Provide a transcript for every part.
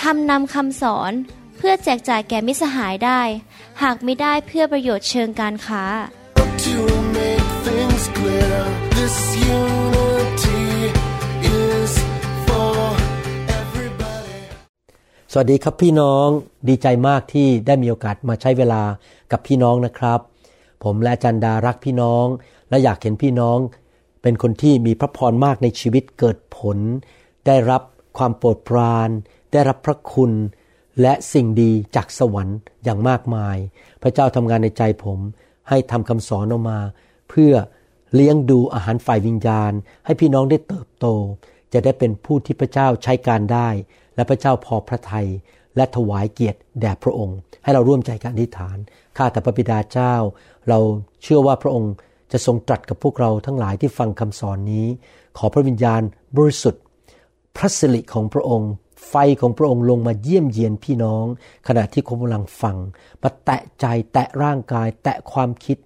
ทำนำคำสอนเพื่อแจกจ่ายแก่มิสหายได้ หากไม่ได้เพื่อประโยชน์เชิงการค้า To make things clear, this unity is for everybody. สวัสดีครับพี่น้องดีใจมากที่ได้มีโอกาสมาใช้เวลากับพี่น้องนะครับ ผมและอาจันดารักพี่น้อง และอยากเห็นพี่น้อง เป็นคนที่มีพระพรมากในชีวิตเกิดผล ได้รับความโปรดปราน ได้รับพระคุณและสิ่งดีจากสวรรค์อย่างมากมาย พระเจ้าทำงานในใจผม ให้ทำคำสอนออกมา เพื่อเลี้ยงดูอาหารฝ่ายวิญญาณ ให้พี่น้องได้เติบโต จะได้เป็นผู้ที่พระเจ้าใช้การได้ และพระเจ้าพอพระทัยและถวายเกียรติแด่พระองค์ ให้เราร่วมใจกันอธิษฐานข้าแต่พระบิดาเจ้า เราเชื่อว่าพระองค์จะทรงตรัสกับพวกเราทั้งหลายที่ฟังคำสอนนี้ ขอพระวิญญาณบริสุทธิ์พระสิริของพระองค์ ไฟของพระองค์ลงมาเยี่ยมเยียนพี่น้อง ขณะที่เขากำลังฟัง มาแตะใจแตะร่างกาย แตะความคิด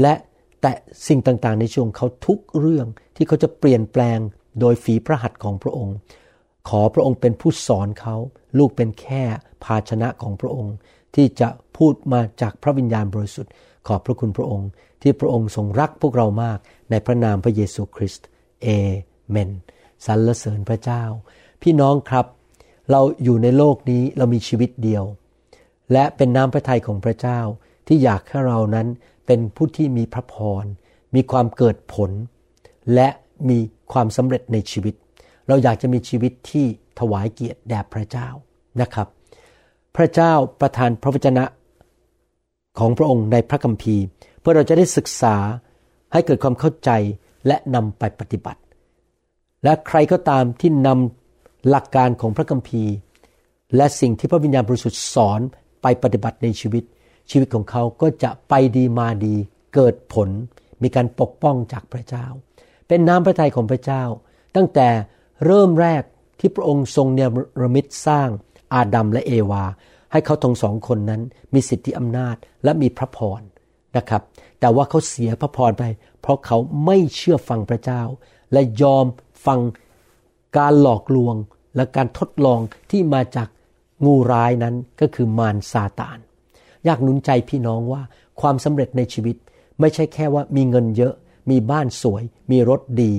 และแตะสิ่งต่างๆ ในช่วงเขาทุกเรื่องที่เขาจะเปลี่ยนแปลงโดยฝีพระหัตถ์ของพระองค์ ขอพระองค์เป็นผู้สอนเขา ลูกเป็นแค่ภาชนะของพระองค์ ที่จะพูดมาจากพระวิญญาณบริสุทธิ์ ขอบพระคุณพระองค์ ที่พระองค์ทรงรักพวกเรามากในพระนามพระเยซูคริสต์เอเมนสรรเสริญพระเจ้า พี่น้องครับ เราอยู่ในโลกนี้เรามีชีวิตเดียว และเป็นน้ำพระทัยของพระเจ้าที่อยากให้เรานั้นเป็นผู้ที่มีพระพร มีความเกิดผล และมีความสำเร็จในชีวิต เราอยากจะมีชีวิตที่ถวายเกียรติแด่พระเจ้านะครับ พระเจ้าประทานพระวจนะของพระองค์ในพระคัมภีร์ เพื่อเราจะได้ศึกษาให้เกิดความเข้าใจและนำไปปฏิบัติ และใครก็ตามที่นำ หลักการของพระคัมภีร์ และสิ่งที่พระวิญญาณบริสุทธิ์สอนไปปฏิบัติในชีวิต ชีวิตของเขาก็จะไปดีมาดีเกิดผล มีการปกป้องจากพระเจ้า เป็นน้ำพระทัยของพระเจ้า ตั้งแต่เริ่มแรกที่พระองค์ทรงเนรมิตสร้างอาดัมและเอวา ให้เขาทั้งสองคนนั้นมีสิทธิอำนาจและมีพระพรนะครับ แต่ว่าเขาเสียพระพรไป เพราะเขาไม่เชื่อฟังพระเจ้า และยอมฟังการหลอกลวง และการทดลองที่มาจากงูร้ายนั้นก็คือมารซาตาน อยากหนุนใจพี่น้องว่าความสำเร็จในชีวิต ไม่ใช่แค่ว่ามีเงินเยอะ มีบ้านสวย มีรถดี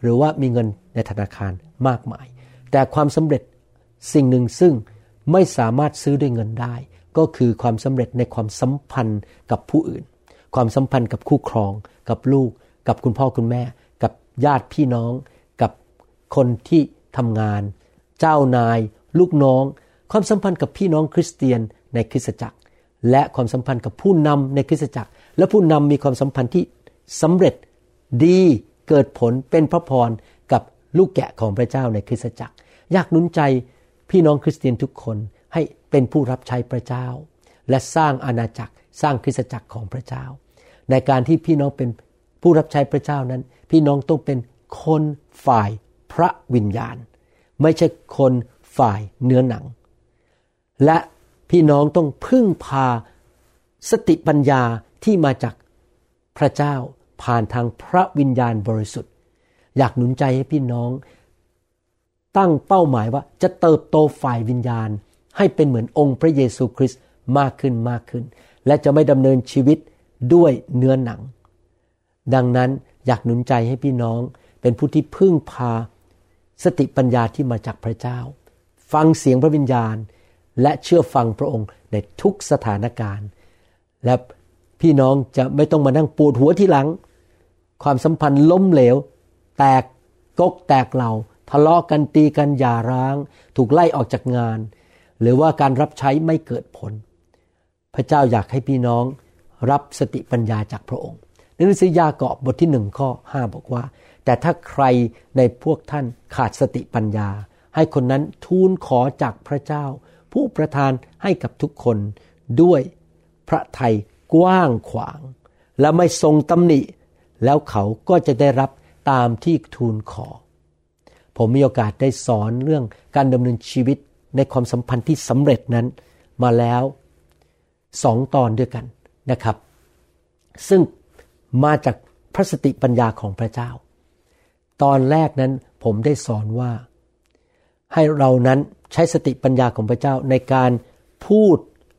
หรือว่ามีเงินในธนาคารมากมาย แต่ความสำเร็จสิ่งหนึ่งซึ่งไม่สามารถซื้อด้วยเงินได้ ก็คือความสำเร็จในความสัมพันธ์กับผู้อื่น ความสัมพันธ์กับคู่ครอง กับลูก กับคุณพ่อคุณแม่ กับญาติพี่น้อง กับคนที่ทำงาน เจ้านาย ลูกน้อง ความสัมพันธ์กับพี่น้องคริสเตียนในคริสตจักร และความสัมพันธ์กับผู้นำในคริสตจักร และผู้นำมีความสัมพันธ์ที่สำเร็จดีเกิดผลเป็นพระพรกับลูกแกะของพระเจ้าในคริสตจักร อยากหนุนใจพี่น้องคริสเตียนทุกคนให้เป็นผู้รับใช้พระเจ้า และสร้างอาณาจักรสร้างคริสตจักรของพระเจ้า ในการที่พี่น้องเป็นผู้รับใช้พระเจ้านั้น พี่น้องต้องเป็นคนฝ่ายพระวิญญาณ ไม่ใช่คนฝ่ายเนื้อหนัง และพี่น้องต้องพึ่งพาสติปัญญาที่มาจากพระเจ้าผ่านทางพระวิญญาณบริสุทธิ์ อยากหนุนใจให้พี่น้อง ตั้งเป้าหมายว่าจะเติบโตฝ่ายวิญญาณ ให้เป็นเหมือนองค์พระเยซูคริสต์มากขึ้นมากขึ้น และจะไม่ดำเนินชีวิตด้วยเนื้อหนัง ดังนั้นอยากหนุนใจให้พี่น้องเป็นผู้ที่พึ่งพา สติปัญญาที่มาจากพระเจ้า ฟังเสียงพระวิญญาณ และเชื่อฟังพระองค์ในทุกสถานการณ์ และพี่น้องจะไม่ต้องมานั่งปวดหัวที่หลัง ความสัมพันธ์ล้มเหลว แตกกกแตกเหล่าทะเลาะกันตีกันหย่าร้าง ถูกไล่ออกจากงาน หรือว่าการรับใช้ไม่เกิดผล พระเจ้าอยากให้พี่น้องรับสติปัญญาจากพระองค์ในหนังสือยากอบบทที่หนึ่งข้อห้าบอกว่า แต่ถ้าใครในพวกท่านขาดสติปัญญา ให้คนนั้นทูลขอจากพระเจ้า ผู้ประทานให้กับทุกคนด้วยพระทัยกว้างขวาง และไม่ทรงตำหนิ แล้วเขาก็จะได้รับตามที่ทูลขอ ผมมีโอกาสได้สอนเรื่องการดำเนินชีวิตในความสัมพันธ์ที่สำเร็จนั้นมาแล้วสองตอนด้วยกันนะครับ ซึ่งมาจากพระสติปัญญาของพระเจ้า ตอนแรกนั้นผมได้สอนว่า ให้เรานั้นใช้สติปัญญาของพระเจ้าในการพูด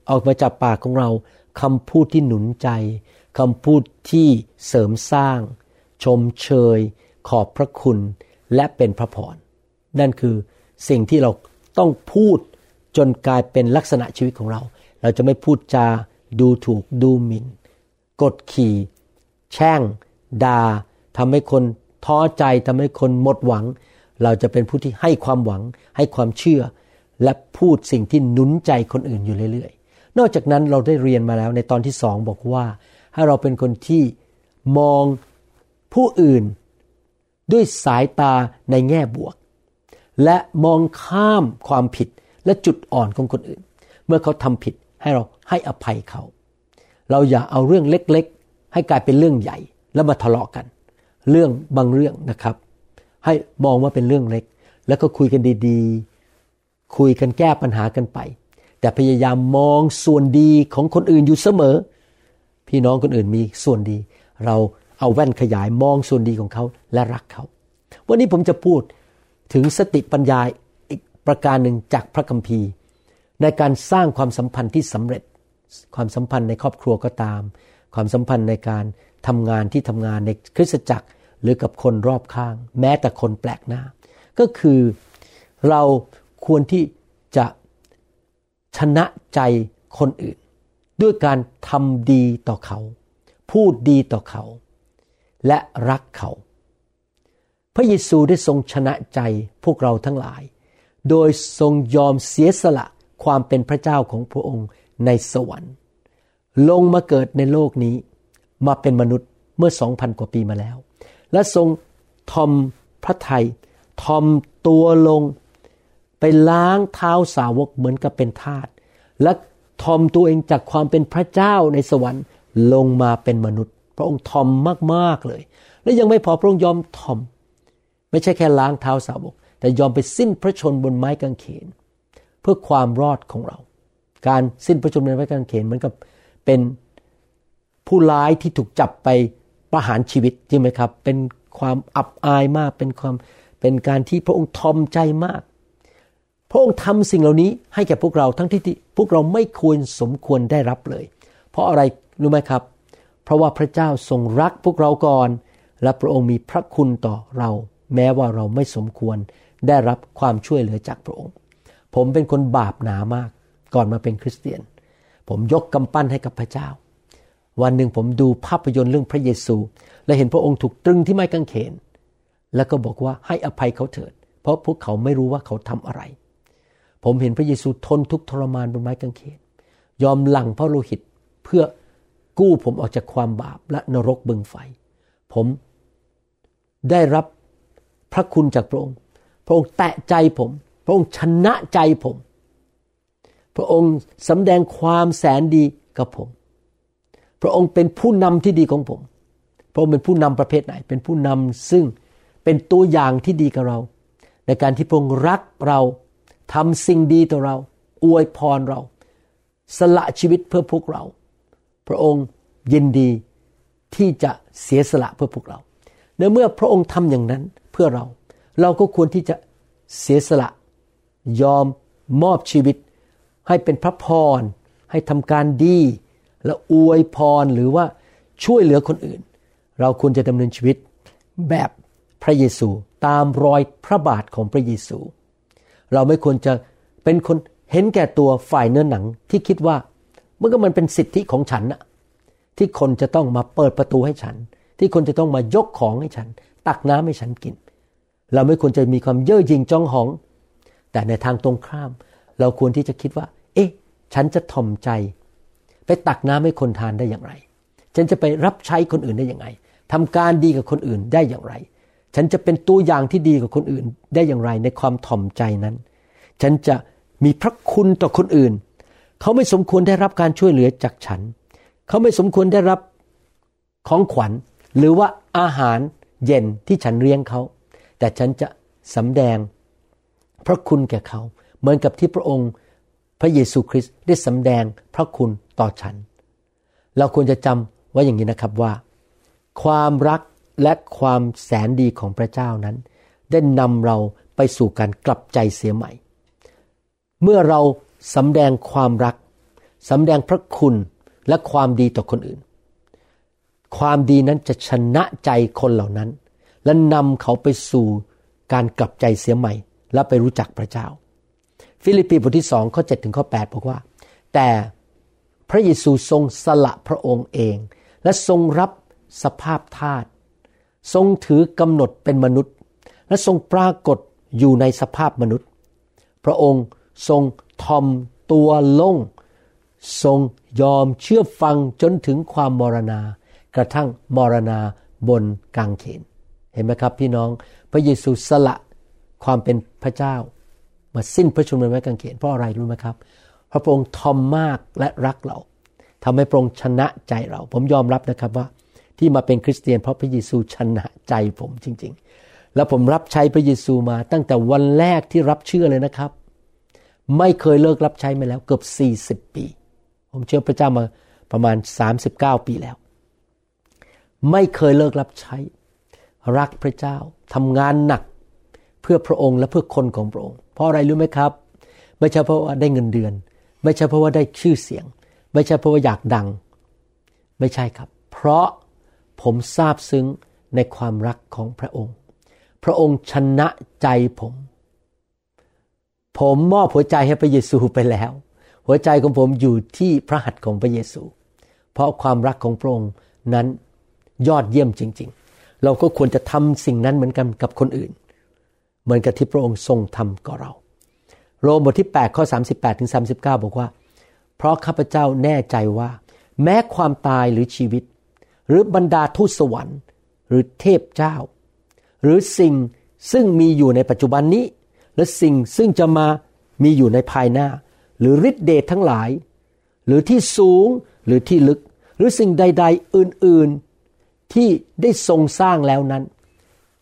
ออกมาจากปากของเราคำพูดที่หนุนใจคำพูดที่เสริมสร้าง ชมเชย ขอบพระคุณและเป็นพระพรนั่นคือสิ่งที่เราต้องพูดจนกลายเป็นลักษณะชีวิตของเรา เราจะไม่พูดจาดูถูกดูหมิน่น กดขี่ แช่งดา่าทำให้คน ท้อใจทำให้คนหมดหวัง เราจะเป็นผู้ที่ให้ความหวัง ให้ความเชื่อ และพูดสิ่งที่หนุนใจคนอื่นอยู่เรื่อยๆ นอกจากนั้นเราได้เรียนมาแล้วในตอนที่สองบอกว่าให้เราเป็นคนที่มองผู้อื่นด้วยสายตาในแง่บวก และมองข้ามความผิดและจุดอ่อนของคนอื่น เมื่อเขาทำผิดให้เราให้อภัยเขา เราอย่าเอาเรื่องเล็กๆ ให้กลายเป็นเรื่องใหญ่แล้วมาทะเลาะกัน เรื่องบางเรื่องนะครับ ให้มองว่าเป็นเรื่องเล็ก แล้วก็คุยกันดีๆ คุยกันแก้ปัญหากันไป แต่พยายามมองส่วนดีของคนอื่นอยู่เสมอ พี่น้องคนอื่นมีส่วนดี เราเอาแว่นขยายมองส่วนดีของเขาและรักเขา วันนี้ผมจะพูดถึงสติปัญญาอีกประการหนึ่งจากพระคัมภีร์ ในการสร้างความสัมพันธ์ที่สำเร็จ ความสัมพันธ์ในครอบครัวก็ตาม ความสัมพันธ์ในการ ทำงานที่ทำงานในคริสตจักรหรือกับคนรอบข้าง แม้แต่คนแปลกหน้า ก็คือเราควรที่จะชนะใจคนอื่น ด้วยการทำดีต่อเขา พูดดีต่อเขา และรักเขา พระเยซูได้ทรงชนะใจพวกเราทั้งหลาย โดยทรงยอมเสียสละความเป็นพระเจ้าของพระองค์ในสวรรค์ ลงมาเกิดในโลกนี้ มาเป็นมนุษย์เมื่อสองพันกว่าปีมาแล้ว และทรงทอมพระไทยทอมตัวลง ไปล้างเท้าสาวกเหมือนกับเป็นทาสและทอมตัวเองจากความเป็นพระเจ้าในสวรรค์ลงมาเป็นมนุษย์ พระองค์ทอมมากๆเลย และยังไม่พอพระองค์ยอมทอม ไม่ใช่แค่ล้างเท้าสาวก แต่ยอมไปสิ้นพระชนบนไม้กางเขน เพื่อความรอดของเรา การสิ้นพระชนบนไม้กางเขนเหมือนกับเป็น ผู้ร้ายที่ถูกจับไปประหารชีวิตจริงไหมครับ เป็นความอับอายมากเป็นความเป็นการที่พระองค์ทอมใจมาก พระองค์ทำสิ่งเหล่านี้ให้แก่พวกเราทั้งที่พวกเราไม่ควรสมควรได้รับเลย เพราะอะไรรู้ไหมครับ เพราะว่าพระเจ้าทรงรักพวกเราก่อน และพระองค์มีพระคุณต่อเรา แม้ว่าเราไม่สมควรได้รับความช่วยเหลือจากพระองค์ ผมเป็นคนบาปหนามาก ก่อนมาเป็นคริสเตียน ผมยกกำปั้นให้กับพระเจ้า วันหนึ่งผมดูภาพยนตร์เรื่องพระเยซู และเห็นพระองค์ถูกตรึงที่ไม้กางเขน แล้วก็บอกว่าให้อภัยเขาเถิด เพราะพวกเขาไม่รู้ว่าเขาทำอะไร ผมเห็นพระเยซูทนทุกทรมานบนไม้กางเขน ยอมหลั่งพระโลหิตเพื่อกู้ผมออกจากความบาปและนรกบึงไฟ ผมได้รับพระคุณจากพระองค์ พระองค์แตะใจผม พระองค์ชนะใจผม พระองค์สำแดงความแสนดีกับผม พระองค์เป็นผู้นำที่ดีของผม พระองค์เป็นผู้นำประเภทไหน เป็นผู้นำซึ่งเป็นตัวอย่างที่ดีกับเรา ในการที่พระองค์รักเราทำสิ่งดีต่อเรา อวยพรเรา สละชีวิตเพื่อพวกเรา พระองค์ยินดีที่จะเสียสละเพื่อพวกเรา ในเมื่อพระองค์ทำอย่างนั้นเพื่อเรา เราก็ควรที่จะเสียสละ ยอมมอบชีวิต ให้เป็นพระพร ให้ทำการดี และอวยพรหรือว่าช่วยเหลือคนอื่น เราควรจะดำเนินชีวิตแบบพระเยซูตามรอยพระบาทของพระเยซู เราไม่ควรจะเป็นคนเห็นแก่ตัวฝ่ายเนื้อหนังที่คิดว่ามันก็มันเป็นสิทธิของฉันนะที่คนจะต้องมาเปิดประตูให้ฉัน ที่คนจะต้องมายกของให้ฉัน ตักน้ำให้ฉันกิน เราไม่ควรจะมีความเย่อหยิ่งจองหอง แต่ในทางตรงข้าม เราควรที่จะคิดว่า เอ๊ะ ฉันจะถ่อมใจ ไปตักน้ำให้คนทานได้อย่างไร ฉันจะไปรับใช้คนอื่นได้อย่างไรทำการดีกับคนอื่นได้อย่างไร ฉันจะเป็นตัวอย่างที่ดีกับคนอื่นได้อย่างไร ในความถ่อมใจนั้น ฉันจะมีพระคุณต่อคนอื่น เขาไม่สมควรได้รับการช่วยเหลือจากฉัน เขาไม่สมควรได้รับของขวัญ หรือว่าอาหารเย็นที่ฉันเลี้ยงเขา แต่ฉันจะสำแดงพระคุณแก่เขา เหมือนกับที่พระองค์พระเยซูคริสต์ได้สำแดงพระคุณ ต่อฉัน เราควรจะจำไว้อย่างนี้นะครับว่า ความรักและความแสนดีของพระเจ้านั้น ได้นำเราไปสู่การกลับใจเสียใหม่ เมื่อเราสำแดงความรักสำแดงพระคุณและความดีต่อคนอื่น ความดีนั้นจะชนะใจคนเหล่านั้น และนำเขาไปสู่การกลับใจเสียใหม่ และไปรู้จักพระเจ้า ฟิลิปปีบทที่สองข้อ7ถึงข้อ 8 บอกว่า แต่ พระเยซูทรงสละพระองค์เอง และทรงรับสภาพทาสทรงถือกำหนดเป็นมนุษย์ และทรงปรากฏอยู่ในสภาพมนุษย์ พระองค์ทรงทอมตัวลง ทรงยอมเชื่อฟังจนถึงความมรณา กระทั่งมรณาบนกางเขน เห็นไหมครับพี่น้อง พระเยซูสละความเป็นพระเจ้า มาสิ้นพระชนม์บนไม้กางเขนเพราะอะไรรู้ไหมครับเพระองค์ทอมมากและรักเราทำให้พระองค์ชนะใจเรา ผมยอมรับนะครับว่าที่มาเป็นคริสเตียนเพราะพระเยซูชนะใจผมจริง ๆ แล้วผมรับใช้พระเยซูมาตั้งแต่วันแรกที่รับเชื่อเลยนะครับ ไม่เคยเลิกรับใช้มาแล้วเกือบ 40 ปี ผมเชื่อพระเจ้ามาประมาณ 39 ปีแล้ว ไม่เคยเลิกรับใช้ รักพระเจ้าทำงานหนักเพื่อพระองค์และเพื่อคนของพระองค์ เพราะอะไรรู้ไหมครับ ไม่ใช่เพราะว่าได้เงินเดือน ไม่ใช่เพราะว่าได้ชื่อเสียง ไม่ใช่เพราะว่าอยากดัง ไม่ใช่ครับ เพราะผมซาบซึ้งในความรักของพระองค์ พระองค์ชนะใจผม ผมมอบหัวใจให้พระเยซูไปแล้ว หัวใจของผมอยู่ที่พระหัตถ์ของพระเยซู เพราะความรักของพระองค์นั้นยอดเยี่ยมจริง ๆ เราก็ควรจะทำสิ่งนั้นเหมือนกันกับคนอื่น เหมือนกับที่พระองค์ทรงทำกับเรา โรมบทที่ 8 ข้อ 38ถึง39 บอกว่า เพราะข้าพเจ้าแน่ใจว่า แม้ความตายหรือชีวิต หรือบรรดาทูตสวรรค์ หรือเทพเจ้า หรือสิ่งซึ่งมีอยู่ในปัจจุบันนี้ และสิ่งซึ่งจะมามีอยู่ในภายหน้า หรือฤทธิเดชทั้งหลาย หรือที่สูงหรือที่ลึก หรือสิ่งใด ๆ อื่น ๆ ที่ได้ทรงสร้างแล้วนั้น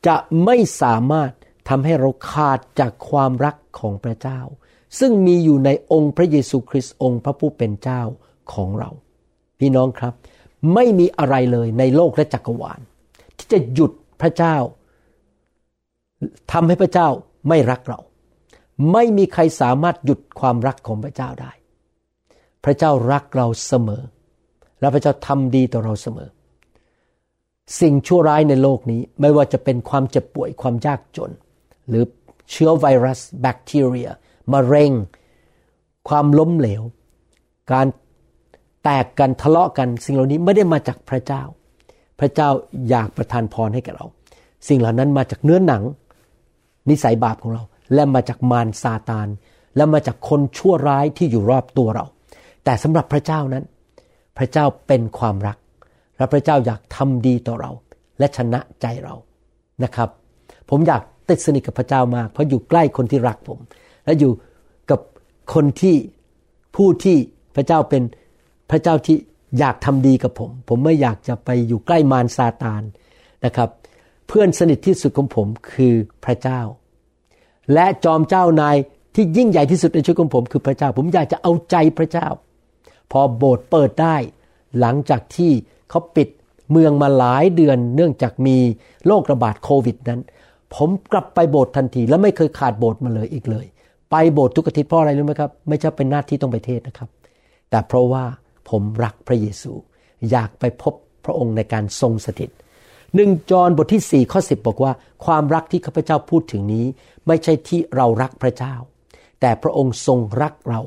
จะไม่สามารถ ทำให้เราขาดจากความรักของพระเจ้า ซึ่งมีอยู่ในองค์พระเยซูคริสต์องค์พระผู้เป็นเจ้าของเรา พี่น้องครับ ไม่มีอะไรเลยในโลกและจักรวาล ที่จะหยุดพระเจ้าทำให้พระเจ้าไม่รักเรา ไม่มีใครสามารถหยุดความรักของพระเจ้าได้ พระเจ้ารักเราเสมอ และพระเจ้าทำดีต่อเราเสมอ สิ่งชั่วร้ายในโลกนี้ไม่ว่าจะเป็นความเจ็บป่วยความยากจน หรือเชื้อไวรัส แบคทีเรียมะเร็ง ความล้มเหลว การแตกกันทะเลาะกัน สิ่งเหล่านี้ไม่ได้มาจากพระเจ้า พระเจ้าอยากประทานพรให้แกเรา สิ่งเหล่านั้นมาจากเนื้อหนัง นิสัยบาปของเรา และมาจากมารซาตาน และมาจากคนชั่วร้ายที่อยู่รอบตัวเรา แต่สำหรับพระเจ้านั้น พระเจ้าเป็นความรัก และพระเจ้าอยากทำดีต่อเรา และชนะใจเรานะครับ ผมอยาก ติดสนิทกับพระเจ้ามาก เพราะอยู่ใกล้คนที่รักผม และอยู่กับคนที่ผู้ที่พระเจ้าเป็นพระเจ้าที่อยากทำดีกับผม ผมไม่อยากจะไปอยู่ใกล้มารซาตานนะครับ เพื่อนสนิทที่สุดของผมคือพระเจ้า และจอมเจ้านายที่ยิ่งใหญ่ที่สุดในชีวิตของผมคือพระเจ้า ผมอยากจะเอาใจพระเจ้า พอโบสถ์เปิดได้ หลังจากที่เขาปิดเมืองมาหลายเดือนเนื่องจากมีโรคระบาดโควิดนั้น ผมกลับไปโบสถ์ทันที และไม่เคยขาดโบสถ์มาเลยอีกเลย ไปโบสถ์ทุกอาทิตย์เพราะอะไรรู้ไหมครับ ไม่ใช่เป็นหน้าที่ต้องไปเทศนะครับ แต่เพราะว่าผมรักพระเยซู อยากไปพบพระองค์ในการทรงสถิตหนึ่งจอห์นบทที่4ข้อ10 บอกว่า ความรักที่ข้าพเจ้าพูดถึงนี้ ไม่ใช่ที่เรารักพระเจ้า แต่พระองค์ทรงรักเรา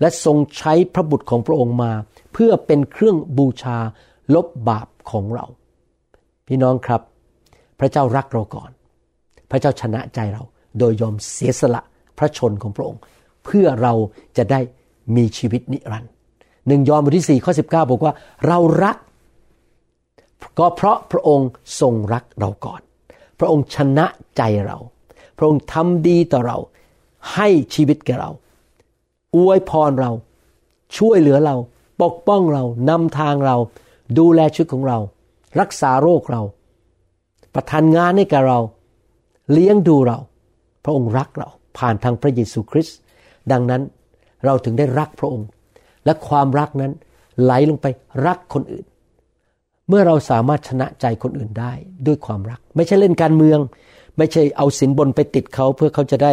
และทรงใช้พระบุตรของพระองค์มา เพื่อเป็นเครื่องบูชาลบบาปของเรา พี่น้องครับ พระเจ้ารักเราก่อน พระเจ้าชนะใจเรา โดยยอมเสียสละพระชนของพระองค์ เพื่อเราจะได้มีชีวิตนิรันดร์หนึ่งยอห์นบทที่4ข้อ19 บอกว่าเรารัก ก็เพราะพระองค์ทรงรักเราก่อน พระองค์ชนะใจเรา พระองค์ทำดีต่อเรา ให้ชีวิตแก่เรา อวยพรเรา ช่วยเหลือเรา ปกป้องเรา นำทางเรา ดูแลชีวิตของเรา รักษาโรคเรา ประทานงานให้แก่เรา เลี้ยงดูเรา พระองค์รักเราผ่านทางพระเยซูคริสต์ดังนั้นเราถึงได้รักพระองค์ และความรักนั้นไหลลงไปรักคนอื่น เมื่อเราสามารถชนะใจคนอื่นได้ด้วยความรัก ไม่ใช่เล่นการเมือง ไม่ใช่เอาสินบนไปติดเขาเพื่อเขาจะได้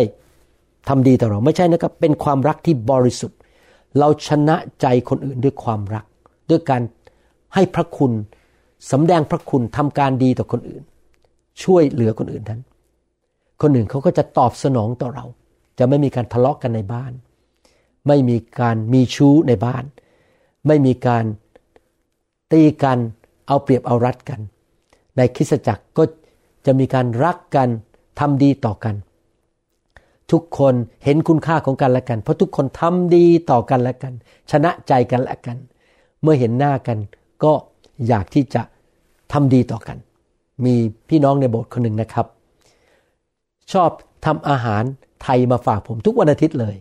ทำดีต่อเราไม่ใช่นะครับ เป็นความรักที่บริสุทธิ์ เราชนะใจคนอื่นด้วยความรัก ด้วยการให้พระคุณสำแดงพระคุณทำการดีต่อคนอื่น ช่วยเหลือคนอื่นนั้น คนอื่นเขาก็จะตอบสนองต่อเรา จะไม่มีการทะเลาะกันในบ้าน ไม่มีการมีชู้ในบ้าน ไม่มีการตีกันเอาเปรียบเอารัดกัน ในคริสตจักรก็จะมีการรักกันทำดีต่อกัน ทุกคนเห็นคุณค่าของกันและกัน เพราะทุกคนทำดีต่อกันและกัน ชนะใจกันและกัน เมื่อเห็นหน้ากันก็อยากที่จะทำดีต่อกัน มีพี่น้องในโบสถ์คนหนึ่งนะครับ ชอบทำอาหารไทยมาฝากผมทุกวันอาทิตย์เลย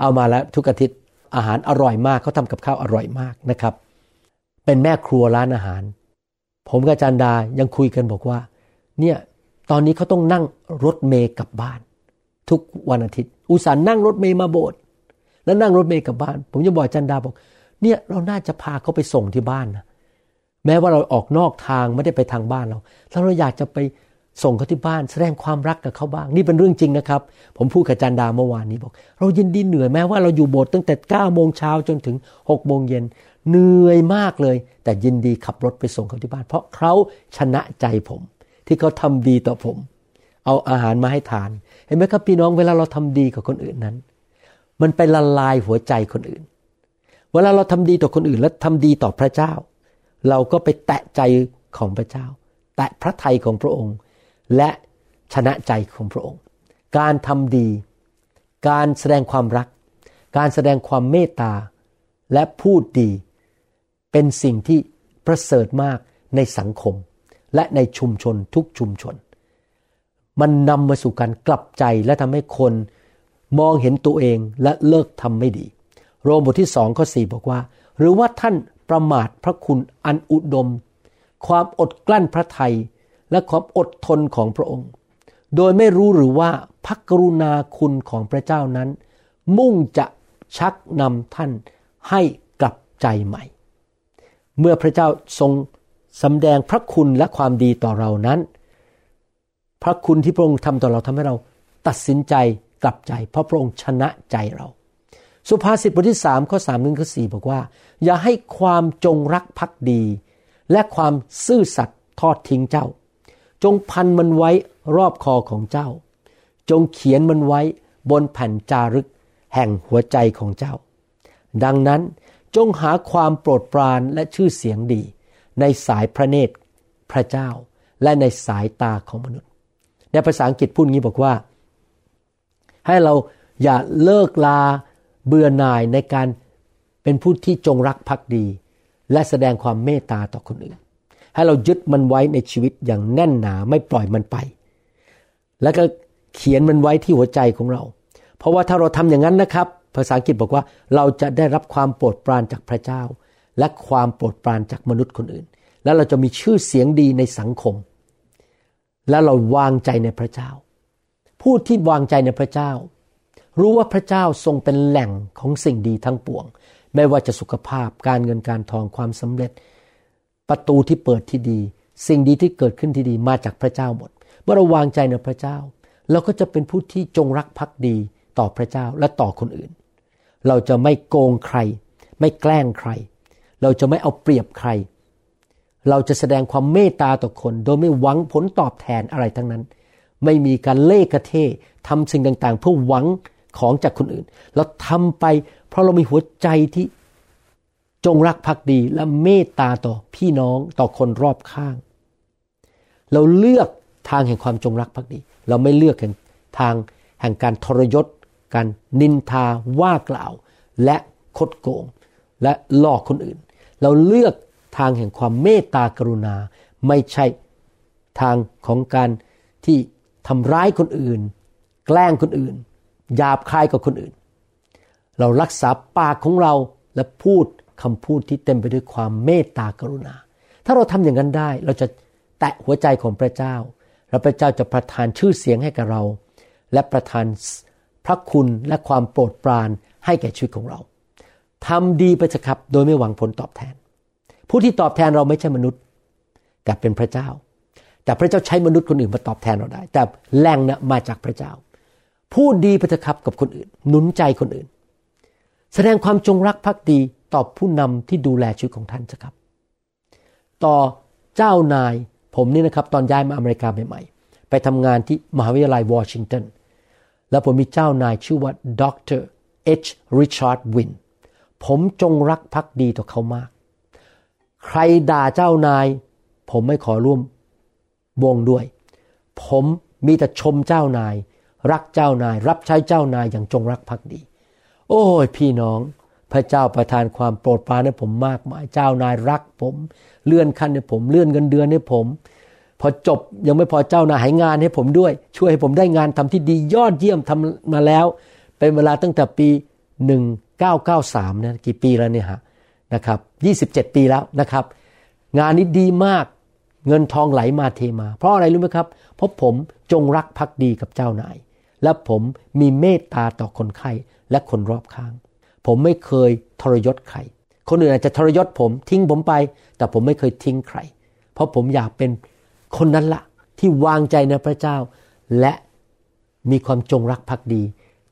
เอามาแล้วทุกอาทิตย์อาหารอร่อยมากเขาทำกับข้าวอร่อยมากนะครับ เป็นแม่ครัวร้านอาหาร ผมกับจารย์ดายังคุยกันบอกว่า เนี่ยตอนนี้เขาต้องนั่งรถเมย์กลับบ้าน ทุกวันอาทิตย์ อุตส่าห์นั่งรถเมย์มาโบสถ์แล้วนั่งรถเมย์กลับบ้าน ผมจะบอกจารย์ดาบอก เนี่ยเราน่าจะพาเขาไปส่งที่บ้านนะแม้ว่าเราออกนอกทางไม่ได้ไปทางบ้านเราแล้วเราอยากจะไป ส่งเขาที่บ้านแสดงความรักกับเขาบ้าง นี่เป็นเรื่องจริงนะครับ ผมพูดกับอาจารย์ดาเมื่อวานนี้บอก เรายินดีเหนื่อยแม้ว่าเราอยู่โบสถ์ตั้งแต่9ก้าโมงเช้าจนถึง6กโมงเย็นเหนื่อยมากเลย แต่ยินดีขับรถไปส่งเขาที่บ้าน เพราะเขาชนะใจผม ที่เขาทำดีต่อผม เอาอาหารมาให้ทาน เห็นไหมครับพี่น้องเวลาเราทำดีกับคนอื่นนั้น มันไปละลายหัวใจคนอื่น เวลาเราทำดีต่อคนอื่นและทำดีต่อพระเจ้า เราก็ไปแตะใจของพระเจ้า แตะพระทัยของพระองค์ และชนะใจของพระองค์ การทำดี การแสดงความรัก การแสดงความเมตตา และพูดดี เป็นสิ่งที่ประเสริฐมากในสังคม และในชุมชนทุกชุมชน มันนำมาสู่การกลับใจและทำให้คนมองเห็นตัวเองและเลิกทำไม่ดี โรมบทที่สองข้อสี่บอกว่า หรือว่าท่านประมาทพระคุณอันอุดม ความอดกลั้นพระทัย และความอดทนของพระองค์ โดยไม่รู้หรือว่าพระกรุณาคุณของพระเจ้านั้น มุ่งจะชักนำท่านให้กลับใจใหม่ เมื่อพระเจ้าทรงสำแดงพระคุณและความดีต่อเรานั้น พระคุณที่พระองค์ทำต่อเราทำให้เราตัดสินใจกลับใจ เพราะพระองค์ชนะใจเรา สุภาษิตบทที่สามข้อสามนึงข้อสี่บอกว่า อย่าให้ความจงรักภักดี และความซื่อสัตย์ทอดทิ้งเจ้า จงพันมันไว้รอบคอของเจ้า จงเขียนมันไว้บนแผ่นจารึกแห่งหัวใจของเจ้า ดังนั้นจงหาความโปรดปรานและชื่อเสียงดี ในสายพระเนตรพระเจ้าและในสายตาของมนุษย์ ในภาษาอังกฤษพูดงี้บอกว่า ให้เราอย่าเลิกลาเบื่อหน่ายในการเป็นผู้ที่จงรักภักดี และแสดงความเมตตาต่อคนอื่น ให้เรายึดมันไว้ในชีวิตอย่างแน่นหนาไม่ปล่อยมันไป แล้วก็เขียนมันไว้ที่หัวใจของเรา เพราะว่าถ้าเราทำอย่างนั้นนะครับ ภาษาอังกฤษบอกว่าเราจะได้รับความโปรดปรานจากพระเจ้า และความโปรดปรานจากมนุษย์คนอื่น แล้วเราจะมีชื่อเสียงดีในสังคม และเราวางใจในพระเจ้า ผู้ที่วางใจในพระเจ้า รู้ว่าพระเจ้าทรงเป็นแหล่งของสิ่งดีทั้งปวง ไม่ว่าจะสุขภาพการเงินการทองความสำเร็จ ประตูที่เปิดที่ดี สิ่งดีที่เกิดขึ้นที่ดีมาจากพระเจ้าหมด เมื่อเราวางใจในพระเจ้า เราก็จะเป็นผู้ที่จงรักภักดีต่อพระเจ้าและต่อคนอื่น เราจะไม่โกงใคร ไม่แกล้งใคร เราจะไม่เอาเปรียบใคร เราจะแสดงความเมตตาต่อคน โดยไม่หวังผลตอบแทนอะไรทั้งนั้น ไม่มีการเล่กระเททำสิ่งต่างๆ เพื่อหวังของจากคนอื่น เราทำไปเพราะเรามีหัวใจที่ จงรักภักดีและเมตตาต่อพี่น้องต่อคนรอบข้าง เราเลือกทางแห่งความจงรักภักดี เราไม่เลือกแห่งทางแห่งการทรยศ การนินทาว่ากล่าว และคดโกง และหลอกคนอื่น เราเลือกทางแห่งความเมตตากรุณา ไม่ใช่ทางของการที่ทำร้ายคนอื่น แกล้งคนอื่นหยาบคายกับคนอื่น เรารักษาปากของเราและพูด คำพูดที่เต็มไปด้วยความเมตตากรุณา ถ้าเราทำอย่างนั้นได้ เราจะแตะหัวใจของพระเจ้า แล้วพระเจ้าจะประทานชื่อเสียงให้กับเรา และประทานพระคุณและความโปรดปรานให้แก่ชีวิตของเราทำดีไปเถอะครับ โดยไม่หวังผลตอบแทน ผู้ที่ตอบแทนเราไม่ใช่มนุษย์ แต่เป็นพระเจ้า แต่พระเจ้าใช้มนุษย์คนอื่นมาตอบแทนเราได้ แต่แรงนี่ยมาจากพระเจ้า พูดดีไปเถอะครับกับคนอื่น หนุนใจคนอื่น แสดงความจงรักภักดี ต่อผู้นำที่ดูแลชีวิตของท่านนะครับ ต่อเจ้านายผมนี่นะครับตอนย้ายมาอเมริกาใหม่ๆ ไปทำงานที่มหาวิทยาลัยวอชิงตันแล้วผมมีเจ้านายชื่อว่าดรเอชริชาร์ดวินผมจงรักภักดีต่อเขามาก ใครด่าเจ้านาย ผมไม่ขอร่วมวงด้วย ผมมีแต่ชมเจ้านาย รักเจ้านาย รับใช้เจ้านายอย่างจงรักภักดี โอ้ยพี่น้อง พระเจ้าประทานความโปรดปรานให้ผมมากมาย เจ้านายรักผม เลื่อนขั้นให้ผมเลื่อนเงินเดือนให้ผม พอจบยังไม่พอเจ้านายให้งานให้ผมด้วย ช่วยให้ผมได้งานทำที่ดียอดเยี่ยมทำมาแล้ว เป็นเวลาตั้งแต่ปี 1993นะกี่ปีแล้วเนี่ยฮะนะครับ27 ปีแล้วนะครับ งานนี้ดีมากเงินทองไหลมาเทมา เพราะอะไรรู้ไหมครับ เพราะผมจงรักภักดีกับเจ้านาย และผมมีเมตตาต่อคนไข้และคนรอบข้าง ผมไม่เคยทรยศใคร คนอื่นอาจจะทรยศผมทิ้งผมไป แต่ผมไม่เคยทิ้งใคร เพราะผมอยากเป็นคนนั้นละที่วางใจในพระเจ้า และมีความจงรักภักดี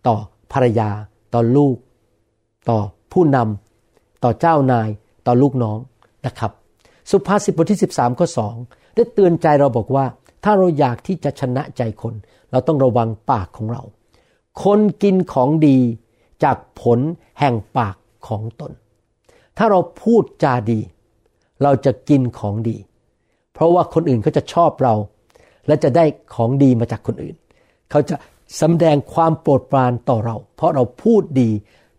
ต่อภรรยา ต่อลูก ต่อผู้นำต่อเจ้านาย ต่อลูกน้องนะครับ สุภาษิตบทที่ 13ข้อ2ได้เตือนใจเราบอกว่า ถ้าเราอยากที่จะชนะใจคน เราต้องระวังปากของเรา คนกินของดี จากผลแห่งปากของตน ถ้าเราพูดจาดี เราจะกินของดี เพราะว่าคนอื่นเขาจะชอบเรา และจะได้ของดีมาจากคนอื่น เขาจะสำแดงความโปรดปรานต่อเรา เพราะเราพูดดี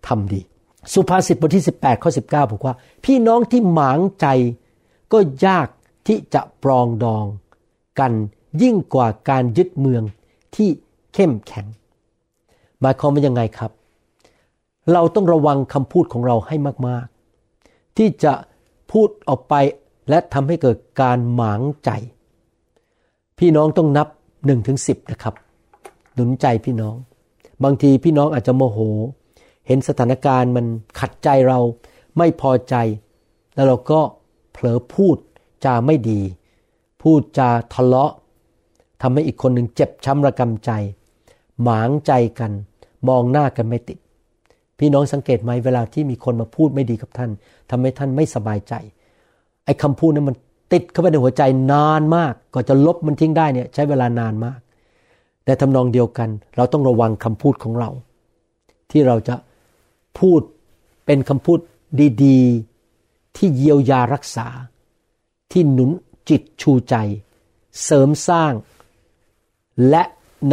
ทำดี สุภาษิตบทที่ 18ข้อ19บอกว่า พี่น้องที่หมางใจก็ยากที่จะปรองดองกันยิ่งกว่าการยึดเมืองที่เข้มแข็ง หมายความว่ายังไงครับ เราต้องระวังคำพูดของเราให้มาก ๆ ที่จะพูดออกไปและทำให้เกิดการหมางใจ พี่น้องต้องนับ1นถึงสินะครับหนุนใจพี่น้อง บางทีพี่น้องอาจจะโมโห เห็นสถานการณ์มันขัดใจเราไม่พอใจ แล้วเราก็เผลอพูดจาไม่ดี พูดจาทะเลาะทำให้อีกคนหนึ่งเจ็บช้ำระกำใจ หมางใจกัน มองหน้ากันไม่ติด พี่น้องสังเกตไหมเวลาที่มีคนมาพูดไม่ดีกับท่านทำให้ท่านไม่สบายใจ ไอ้คำพูดนั้นมันติดเข้าไปในหัวใจนานมากก็จะลบมันทิ้งได้เนี่ยใช้เวลานานมาก แต่ทำนองเดียวกัน เราต้องระวังคำพูดของเรา ที่เราจะพูดเป็นคำพูดดี ๆ ที่เยียวยารักษา ที่หนุนจิตชูใจ เสริมสร้าง และ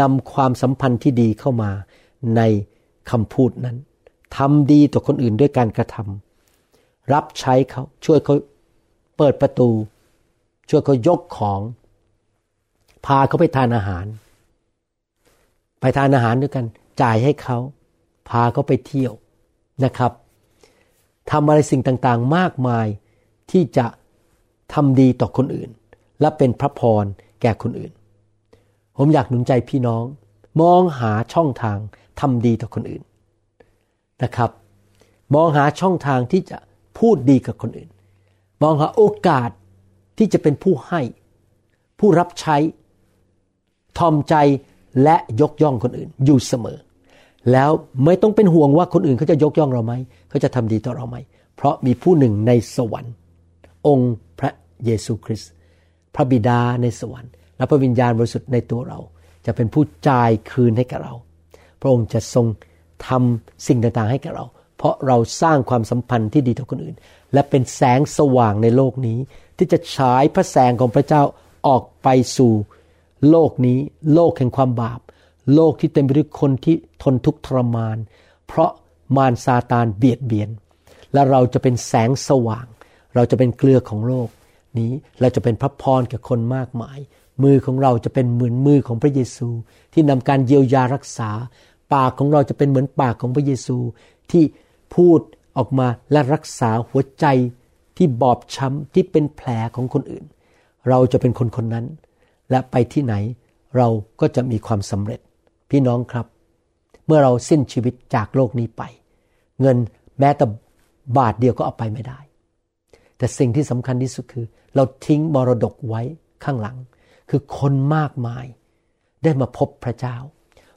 นำความสัมพันธ์ที่ดีเข้ามาในคำพูดนั้น ทำดีต่อคนอื่นด้วยการกระทำรับใช้เขาช่วยเขาเปิดประตู ช่วยเขายกของ พาเขาไปทานอาหาร ไปทานอาหารด้วยกัน จ่ายให้เขา พาเขาไปเที่ยวนะครับทำอะไรสิ่งต่างๆ มากมายที่จะทำดีต่อคนอื่น และเป็นพระพรแก่คนอื่น ผมอยากหนุนใจพี่น้อง มองหาช่องทางทำดีต่อคนอื่น นะครับ มองหาช่องทางที่จะพูดดีกับคนอื่น มองหาโอกาสที่จะเป็นผู้ให้ ผู้รับใช้ทอมใจและยกย่องคนอื่น อยู่เสมอ แล้วไม่ต้องเป็นห่วงว่าคนอื่นเขาจะยกย่องเราไหมเขาจะทำดีต่อเราไหม เพราะมีผู้หนึ่งในสวรรค์ องค์พระเยซูคริสต์พระบิดาในสวรรค์ และพระวิญญาณบริสุทธิ์ในตัวเรา จะเป็นผู้จ่ายคืนให้กับเรา พระองค์จะทรง ทำสิ่งต่างๆให้กับเรา เพราะเราสร้างความสัมพันธ์ที่ดีต่อคนอื่น และเป็นแสงสว่างในโลกนี้ ที่จะฉายพระแสงของพระเจ้าออกไปสู่โลกนี้ โลกแห่งความบาป โลกที่เต็มไปด้วยคนที่ทนทุกข์ทรมาน เพราะมารซาตานเบียดเบียน และเราจะเป็นแสงสว่าง เราจะเป็นเกลือของโลกนี้เราจะเป็นพระพรแก่คนมากมาย มือของเราจะเป็นเหมือนมือของพระเยซู ที่นำการเยียวยารักษา ปากของเราจะเป็นเหมือนปากของพระเยซูที่พูดออกมาและรักษาหัวใจที่บอบช้ำที่เป็นแผลของคนอื่น เราจะเป็นคนคนนั้น และไปที่ไหนเราก็จะมีความสำเร็จ พี่น้องครับ เมื่อเราสิ้นชีวิตจากโลกนี้ไป เงินแม้แต่บาทเดียวก็เอาไปไม่ได้ แต่สิ่งที่สำคัญที่สุดคือ เราทิ้งมรดกไว้ข้างหลัง คือคนมากมาย ได้มาพบพระเจ้า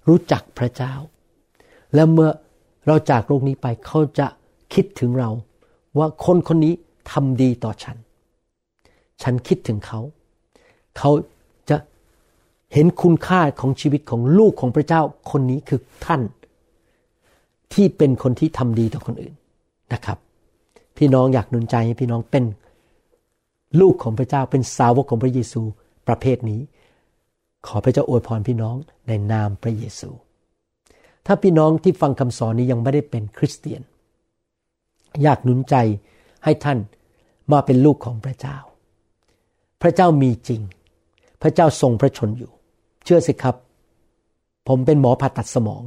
รู้จักพระเจ้า และเมื่อเราจากโลกนี้ไปเขาจะคิดถึงเรา ว่าคนคนนี้ทำดีต่อฉัน ฉันคิดถึงเขา เขาจะเห็นคุณค่าของชีวิตของลูกของพระเจ้าคนนี้คือท่าน ที่เป็นคนที่ทำดีต่อคนอื่นนะครับ พี่น้องอยากหนุนใจให้พี่น้องเป็นลูกของพระเจ้าเป็นสาวกของพระเยซูประเภทนี้ ขอพระเจ้าอวยพรพี่น้องในนามพระเยซู ถ้าพี่น้องที่ฟังคำสอนนี้ยังไม่ได้เป็นคริสเตียน อยากหนุนใจให้ท่านมาเป็นลูกของพระเจ้า พระเจ้ามีจริง พระเจ้าทรงพระชนอยู่ เชื่อสิครับ ผมเป็นหมอผ่าตัดสมอง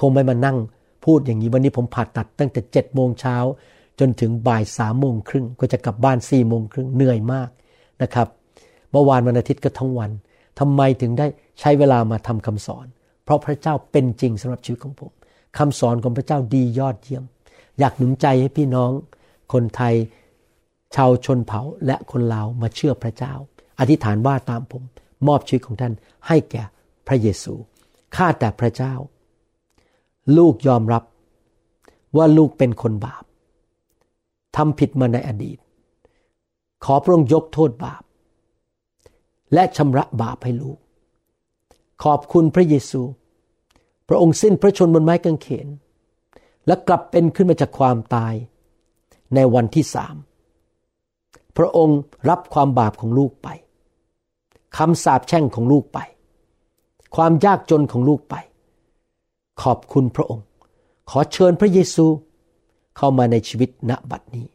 คงไม่มานั่งพูดอย่างนี้วันนี้ผมผ่าตัดตั้งแต่เจ็ดโมงเช้าจนถึงบ่ายสามโมงครึ่งก็จะกลับบ้านสี่โมงครึ่งเหนื่อยมากนะครับ เมื่อวานวันอาทิตย์ก็ทั้งวัน ทำไมถึงได้ใช้เวลามาทำคำสอน เพราะพระเจ้าเป็นจริงสำหรับชีวิตของผมคำสอนของพระเจ้าดียอดเยี่ยม อยากหนุนใจให้พี่น้อง คนไทย ชาวชนเผ่าและคนลาวมาเชื่อพระเจ้า อธิษฐานว่าตามผม มอบชีวิตของท่านให้แก่พระเยซูข้าแต่พระเจ้า ลูกยอมรับว่าลูกเป็นคนบาปทำผิดมาในอดีต ขอพระองค์ยกโทษบาป และชำระบาปให้ลูก ขอบคุณพระเยซู พระองค์สิ้นพระชนบนไม้กางเขน และกลับเป็นขึ้นมาจากความตายในวันที่สาม พระองค์รับความบาปของลูกไปคำสาปแช่งของลูกไป ความยากจนของลูกไป ขอบคุณพระองค์ ขอเชิญพระเยซูเข้ามาในชีวิตณบัดนี้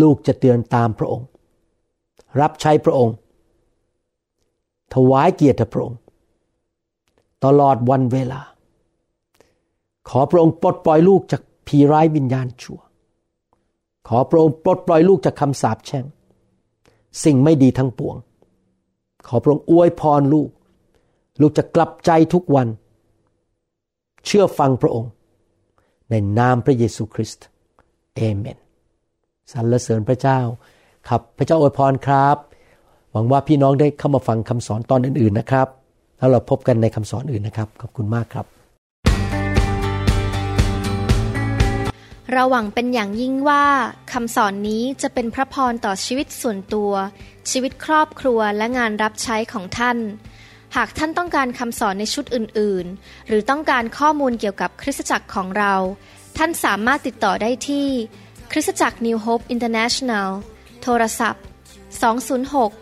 ลูกจะเตือนตามพระองค์ รับใช้พระองค์ ถวายเกียรติพระองค์ ตลอดวันเวลา ขอพระองค์ปลดปล่อยลูกจากผีร้ายวิญญาณชั่ว ขอพระองค์ปลดปล่อยลูกจากคำสาปแช่ง สิ่งไม่ดีทั้งปวง ขอพระองค์อวยพรลูก ลูกจะกลับใจทุกวัน เชื่อฟังพระองค์ ในนามพระเยซูคริสต์เอเมนสรรเสริญพระเจ้า ครับพระเจ้าอวยพรครับ หวังว่าพี่น้องได้เข้ามาฟังคำสอนตอนอื่นๆนะครับ แล้วเราพบกันในคำสอนอื่นนะครับ ขอบคุณมากครับ เราหวังเป็นอย่างยิ่งว่าคำสอนนี้จะเป็นพระพรต่อชีวิตส่วนตัว ชีวิตครอบครัวและงานรับใช้ของท่าน หากท่านต้องการคำสอนในชุดอื่นๆ หรือต้องการข้อมูลเกี่ยวกับคริสตจักรของเรา ท่านสามารถติดต่อได้ที่ คริสตจักร New Hope International โทรศัพท์ 206